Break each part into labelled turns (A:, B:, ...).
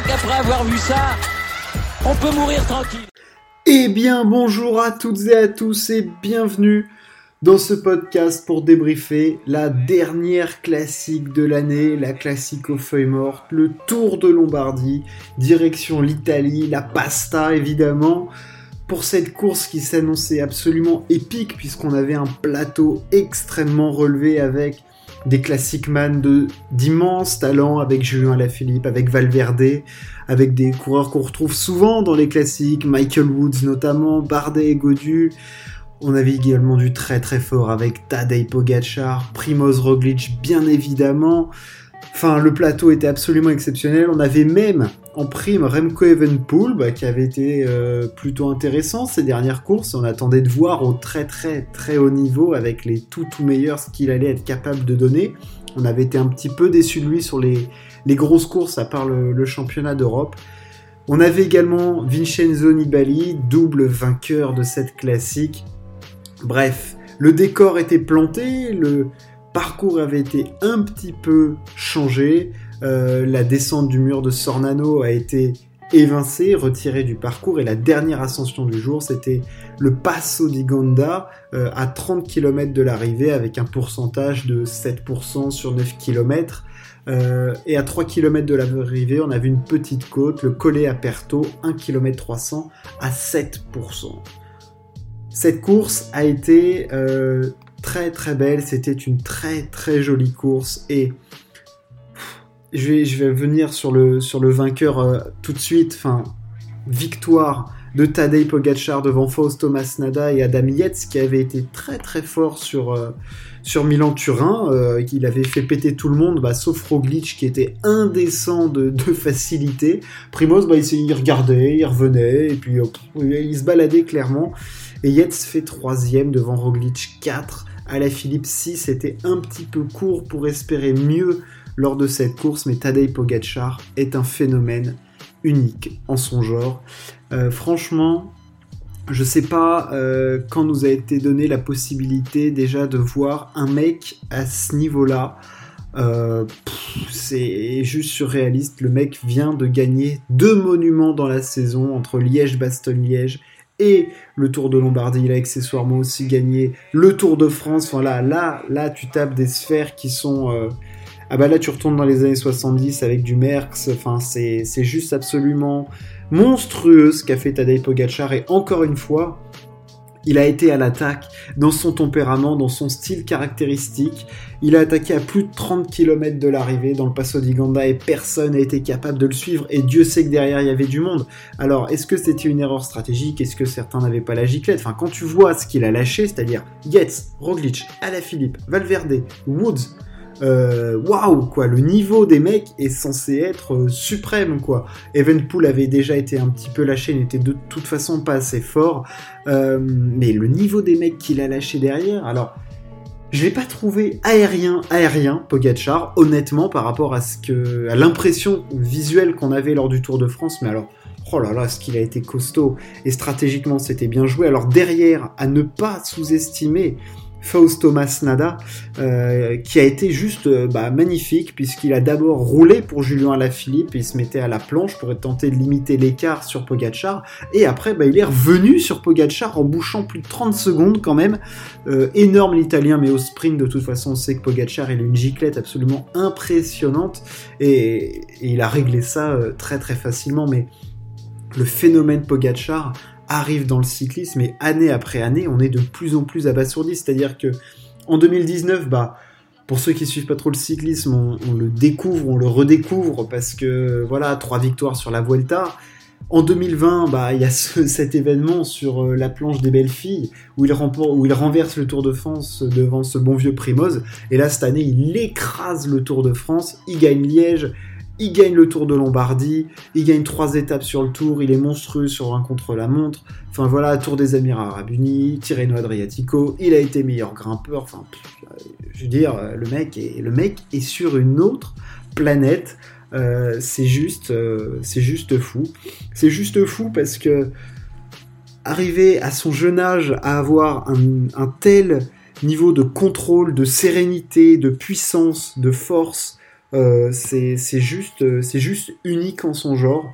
A: crois qu'après avoir vu ça, on peut mourir tranquille.
B: Eh bien, bonjour à toutes et à tous et bienvenue dans ce podcast pour débriefer la dernière classique de l'année, la classique aux feuilles mortes, le Tour de Lombardie, direction l'Italie, la pasta évidemment, pour cette course qui s'annonçait absolument épique puisqu'on avait un plateau extrêmement relevé avec des classiques man de d'immenses talents avec Julien Alaphilippe, avec Valverde, avec des coureurs qu'on retrouve souvent dans les classiques, Michael Woods notamment, Bardet et Godu. On avait également du très très fort avec Tadej Pogacar, Primoz Roglic bien évidemment. Enfin, le plateau était absolument exceptionnel. On avait même en prime Remco Evenpool, bah, qui avait été euh, plutôt intéressant ces dernières courses. On attendait de voir au très très très haut niveau avec les tout tout meilleurs ce qu'il allait être capable de donner. On avait été un petit peu déçu de lui sur les, grosses courses à part le, championnat d'Europe. On avait également Vincenzo Nibali, double vainqueur de cette classique. Bref, le décor était planté, le parcours avait été un petit peu changé. Euh, la descente du mur de Sornano a été évincée, retirée du parcours et la dernière ascension du jour c'était le Passo di Gonda euh, à 30 km de l'arrivée avec un pourcentage de 7% sur 9 km. Euh, et à 3 km de l'arrivée, on avait une petite côte, le Colle Aperto, 1 km 300 à 7%. Cette course a été très très belle, c'était une très très jolie course et je vais, je vais venir sur le, sur le vainqueur euh, tout de suite. Enfin, victoire de Tadej Pogacar devant Fausto Masnada et Adam Yates qui avait été très très fort sur, euh, sur Milan-Turin. Euh, il avait fait péter tout le monde, bah, sauf Roglic qui était indécent de, de facilité. Primoz, bah, il, regardait, il revenait et puis il se baladait clairement. Et Yates fait troisième devant Roglic 4. À la Philippe 6, c'était un petit peu court pour espérer mieux lors de cette course, mais Tadej Pogacar est un phénomène unique en son genre. Euh, franchement, je sais pas euh, quand nous a été donné la possibilité déjà de voir un mec à ce niveau-là. Euh, c'est juste surréaliste. Le mec vient de gagner deux monuments dans la saison entre Liège-Bastogne-Liège et le Tour de Lombardie. Il a accessoirement aussi gagné le Tour de France. Voilà, là, là, tu tapes des sphères qui sont ah bah là tu retournes dans les années 70 avec du Merckx, enfin c'est juste absolument monstrueux ce qu'a fait Tadej Pogacar et encore une fois, il a été à l'attaque dans son tempérament, dans son style caractéristique. Il a attaqué à plus de 30 km de l'arrivée dans le Passo di Ganda et personne n'a été capable de le suivre. Et Dieu sait que derrière il y avait du monde. Alors, est-ce que c'était une erreur stratégique? Est-ce que certains n'avaient pas la giclette? Enfin, quand tu vois ce qu'il a lâché, c'est-à-dire Yates, Roglic, Alaphilippe, Valverde, Woods, euh, waouh quoi, le niveau des mecs est censé être euh, suprême quoi. Evenpool avait déjà été un petit peu lâché, n'était de toute façon pas assez fort, euh, mais le niveau des mecs qu'il a lâché derrière, alors je l'ai pas trouvé aérien, aérien, Pogachar, honnêtement, par rapport à ce que, à l'impression visuelle qu'on avait lors du Tour de France, mais alors, oh là là, ce qu'il a été costaud, et stratégiquement c'était bien joué. Alors derrière, à ne pas sous-estimer Fausto Masnada, euh, qui a été juste euh, bah, magnifique, puisqu'il a d'abord roulé pour Julien Alaphilippe, il se mettait à la planche pour tenter de limiter l'écart sur Pogachar, et après bah, il est revenu sur Pogachar en bouchant plus de 30 secondes quand même. Euh, énorme l'italien, mais au sprint de toute façon on sait que Pogachar il a une giclette absolument impressionnante, et, et il a réglé ça très très facilement, mais le phénomène Pogachar, arrive dans le cyclisme et année après année, on est de plus en plus abasourdi. C'est-à-dire que en 2019, bah, pour ceux qui suivent pas trop le cyclisme, on, le découvre, on le redécouvre parce que voilà, trois victoires sur la Vuelta. En 2020, bah, il y a cet événement sur euh, la planche des belles filles où il, où il renverse le Tour de France devant ce bon vieux Primoz. Et là, cette année, il écrase le Tour de France, il gagne Liège, il gagne le Tour de Lombardie, il gagne trois étapes sur le Tour, il est monstrueux sur un contre-la-montre. Enfin voilà, Tour des Émirats Arabes Unis, Tirreno Adriatico, il a été meilleur grimpeur. Enfin, je veux dire, le mec est, le mec est sur une autre planète. Euh, c'est juste, euh, c'est juste fou. C'est juste fou parce que arriver à son jeune âge à avoir un tel niveau de contrôle, de sérénité, de puissance, de force, c'est juste, c'est juste unique en son genre.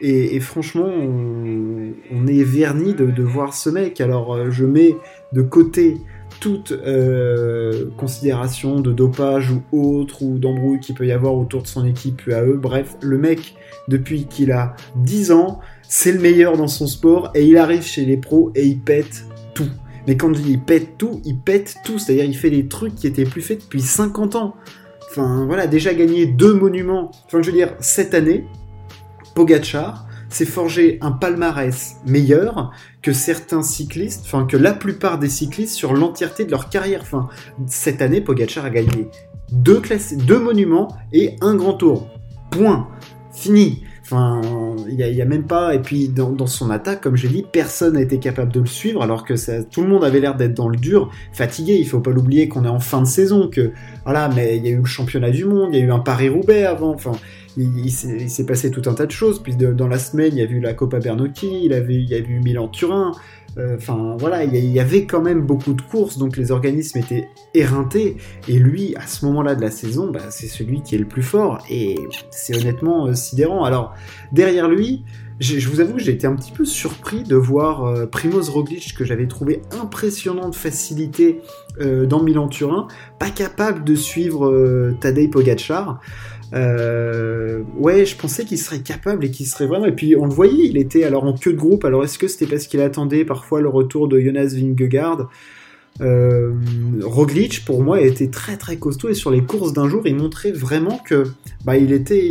B: Et, franchement, on, est verni de, voir ce mec. Alors, je mets de côté toute euh, considération de dopage ou autre, ou d'embrouille qu'il peut y avoir autour de son équipe eux. Bref, le mec, depuis qu'il a 10 ans, c'est le meilleur dans son sport, et il arrive chez les pros et il pète tout. Mais quand je dis il pète tout, il pète tout, c'est-à-dire il fait des trucs qui étaient plus faits depuis 50 ans. Voilà, déjà gagné deux monuments. Enfin je veux dire, cette année, Pogachar, s'est forgé un palmarès meilleur que certains cyclistes, enfin que la plupart des cyclistes sur l'entièreté de leur carrière. Enfin, cette année, Pogacar a gagné deux monuments et un grand tour. Point. Fini. Enfin, il n'y a, même pas. Et puis, dans, son attaque, comme j'ai dit, personne n'a été capable de le suivre, alors que ça, tout le monde avait l'air d'être dans le dur, fatigué. Il faut pas l'oublier qu'on est en fin de saison, que voilà, mais il y a eu le championnat du monde, il y a eu un Paris-Roubaix avant. Enfin, il, s'est passé tout un tas de choses. Puis dans la semaine, il y a eu la Coppa Bernocchi, il, y a eu Milan-Turin. Euh, enfin voilà, il y, avait quand même beaucoup de courses, donc les organismes étaient éreintés. Et lui, à ce moment-là de la saison, bah, c'est celui qui est le plus fort. Et c'est honnêtement euh, sidérant. Alors derrière lui, je vous avoue j'ai été un petit peu surpris de voir euh, Primoz Roglic que j'avais trouvé impressionnant de facilité dans Milan-Turin, pas capable de suivre Tadej Pogacar. Euh, ouais, je pensais qu'il serait capable et qu'il serait vraiment. Et puis on le voyait, il était alors en queue de groupe. Alors est-ce que c'était parce qu'il attendait parfois le retour de Jonas Vingegaard? Euh, Roglic, pour moi, était très très costaud et sur les courses d'un jour, il montrait vraiment que bah il était,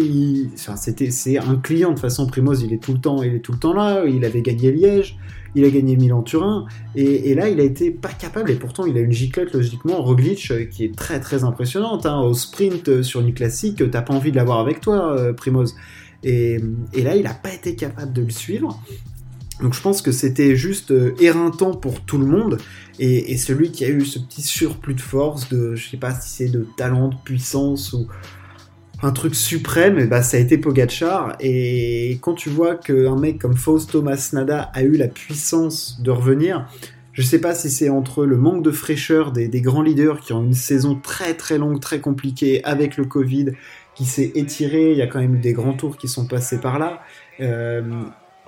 B: c'était, c'est un client de façon Primoz, il est tout le temps, il est tout le temps là. Il avait gagné Liège, il a gagné Milan-Turin, et, là, il a été pas capable, et pourtant, il a une giclette, logiquement, Roglic, euh, qui est très très impressionnante. Hein. Au sprint euh, sur une classique, t'as pas envie de l'avoir avec toi, euh, Primoz. Et, là, il a pas été capable de le suivre. Donc je pense que c'était juste éreintant pour tout le monde. Et, celui qui a eu ce petit surplus de force, de je sais pas si c'est de talent, de puissance ou, un truc suprême, bah, ça a été Pogachar. Et quand tu vois qu'un mec comme Fausto Masnada a eu la puissance de revenir, je sais pas si c'est entre le manque de fraîcheur des, grands leaders qui ont une saison très très longue, très compliquée avec le Covid, qui s'est étiré, il y a quand même eu des grands tours qui sont passés par là, euh,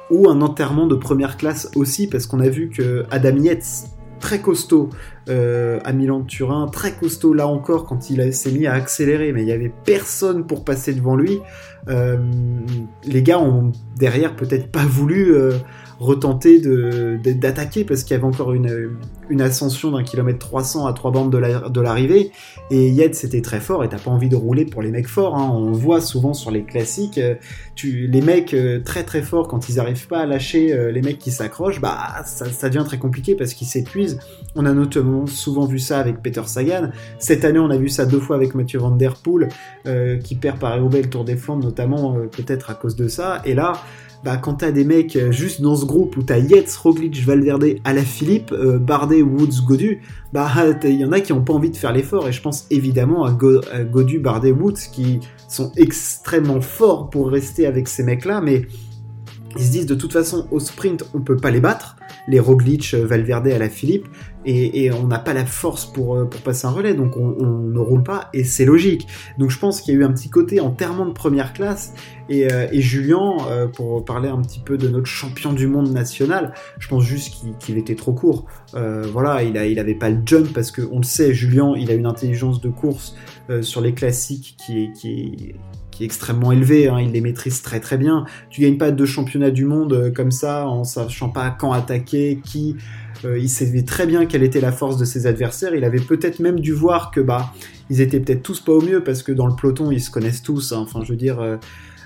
B: ou un enterrement de première classe aussi, parce qu'on a vu que Adam Yates, très costaud euh, à Milan-Turin, très costaud là encore quand il s'est mis à accélérer, mais il n'y avait personne pour passer devant lui. Euh, les gars ont derrière peut-être pas voulu euh, retenter d'attaquer parce qu'il y avait encore une, une ascension d'un kilomètre 300 à trois bandes de l'arrivée. et Yed c'était très fort et t'as pas envie de rouler pour les mecs forts. Hein. On voit souvent sur les classiques, euh, tu, les mecs euh, très très forts quand ils arrivent pas à lâcher euh, les mecs qui s'accrochent, bah ça, ça, devient très compliqué parce qu'ils s'épuisent. On a notamment souvent vu ça avec Peter Sagan. Cette année, on a vu ça deux fois avec Mathieu Van Der Poel qui perd par Roubaix le Tour des Flandres notamment peut-être à cause de ça. Et là bah, quand t'as des mecs euh, juste dans ce groupe où t'as Yates, Roglic, Valverde, Alaphilippe, euh, Bardet, Woods, Godu, bah il y en a qui ont pas envie de faire l'effort et je pense évidemment à, Godu, Bardet, Woods qui sont extrêmement forts pour rester avec ces mecs-là, mais ils se disent de toute façon au sprint on peut pas les battre, les Roglic, euh, Valverde, la Philippe, et, on n'a pas la force pour, euh, pour passer un relais, donc on, ne roule pas, et c'est logique. Donc je pense qu'il y a eu un petit côté enterrement de première classe, et, euh, Julien, pour parler un petit peu de notre champion du monde national, je pense juste qu'il était trop court. voilà, il, a, il avait pas le jump, parce qu'on le sait, Julien, il a une intelligence de course sur les classiques qui qui extrêmement élevé, hein, il les maîtrise très très bien. Tu gagnes pas de championnat du monde euh, comme ça en sachant pas quand attaquer, qui. Euh, il savait très bien quelle était la force de ses adversaires. Il avait peut-être même dû voir que bah ils étaient peut-être tous pas au mieux parce que dans le peloton ils se connaissent tous. Hein. Enfin je veux dire.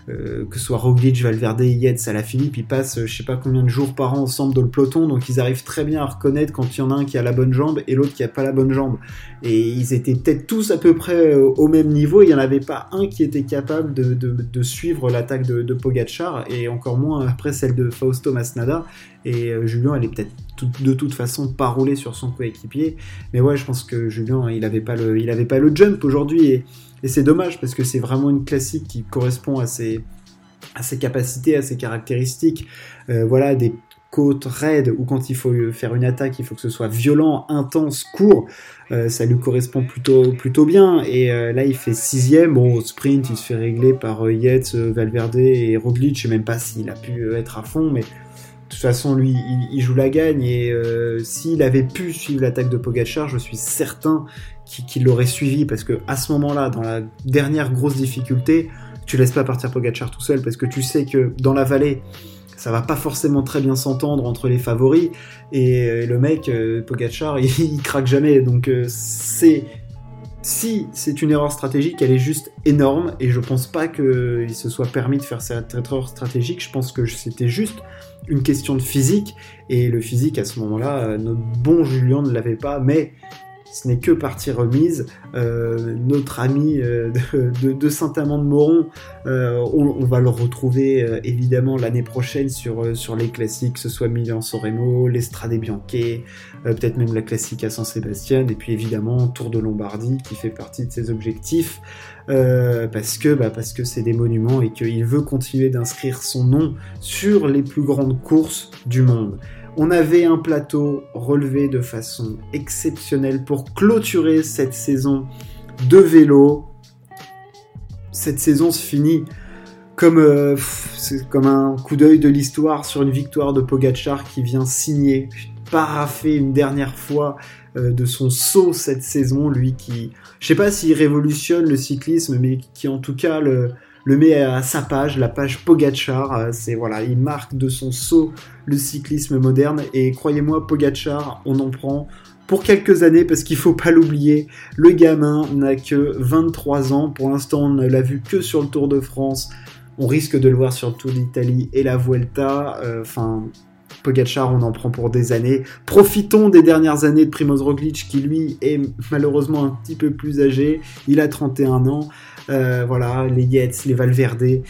B: Euh, que ce soit Roglic, Valverde, Yates, Philippe, ils passent euh, je sais pas combien de jours par an ensemble dans le peloton, donc ils arrivent très bien à reconnaître quand il y en a un qui a la bonne jambe et l'autre qui a pas la bonne jambe. Et ils étaient peut-être tous à peu près euh, au même niveau, il y en avait pas un qui était capable de, suivre l'attaque de, de Pogacar, et encore moins après celle de Fausto Masnada. Et Julien, elle est peut-être de toute façon pas roulé sur son coéquipier. Mais ouais, je pense que Julien, il avait pas le, avait pas le jump aujourd'hui. Et c'est dommage parce que c'est vraiment une classique qui correspond à ses, à ses capacités, à ses caractéristiques. Euh, voilà, des côte raide ou quand il faut faire une attaque, il faut que ce soit violent, intense, court. Euh, ça lui correspond plutôt plutôt bien. Et euh, là, il fait sixième. Bon, au sprint, il se fait régler par Yates, Valverde et Roglic. Je sais même pas s'il a pu être à fond, mais toute façon, lui, il, joue la gagne. Et s'il avait pu suivre l'attaque de Pogachar, je suis certain qu'il l'aurait suivi parce que à ce moment-là, dans la dernière grosse difficulté, tu laisses pas partir Pogachar tout seul parce que tu sais que dans la vallée, ça va pas forcément très bien s'entendre entre les favoris et le mec euh, Pogachar il, craque jamais donc euh, c'est si c'est une erreur stratégique, elle est juste énorme et je pense pas qu'il se soit permis de faire cette erreur stratégique. Je pense que c'était juste une question de physique et le physique à ce moment-là, euh, notre bon Julien ne l'avait pas, mais ce n'est que partie remise. Euh, notre ami euh, de, Saint-Amand-de-Moron, euh, on, va le retrouver évidemment l'année prochaine sur, les classiques, que ce soit Milan-San Remo, l'Estrade Bianche, peut-être même la classique à San-Sébastien, et puis évidemment Tour de Lombardie qui fait partie de ses objectifs. parce que bah, parce que c'est des monuments et qu'il veut continuer d'inscrire son nom sur les plus grandes courses du monde. On avait un plateau relevé de façon exceptionnelle pour clôturer cette saison de vélo. Cette saison se finit comme, euh, un coup d'œil de l'histoire sur une victoire de Pogachar qui vient signer, paraffer une dernière fois euh, de son saut cette saison, lui qui, je sais pas s'il révolutionne le cyclisme, mais qui en tout cas le, le met à sa page, la page Pogachar. Euh, c'est voilà, il marque de son saut le cyclisme moderne. Et croyez-moi, Pogachar, on en prend pour quelques années parce qu'il faut pas l'oublier. Le gamin n'a que 23 ans. Pour l'instant, on ne l'a vu que sur le Tour de France. On risque de le voir sur le Tour d'Italie et la Vuelta. Euh, enfin. Pogachar, on en prend pour des années. Profitons des dernières années de Primoz Roglic, qui lui est malheureusement un petit peu plus âgé. Il a 31 ans. Euh, voilà, les Yates, les Valverde.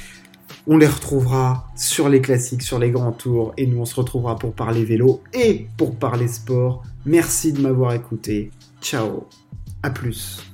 B: On les retrouvera sur les classiques, sur les grands tours, et nous on se retrouvera pour parler vélo et pour parler sport. Merci de m'avoir écouté. Ciao, à plus.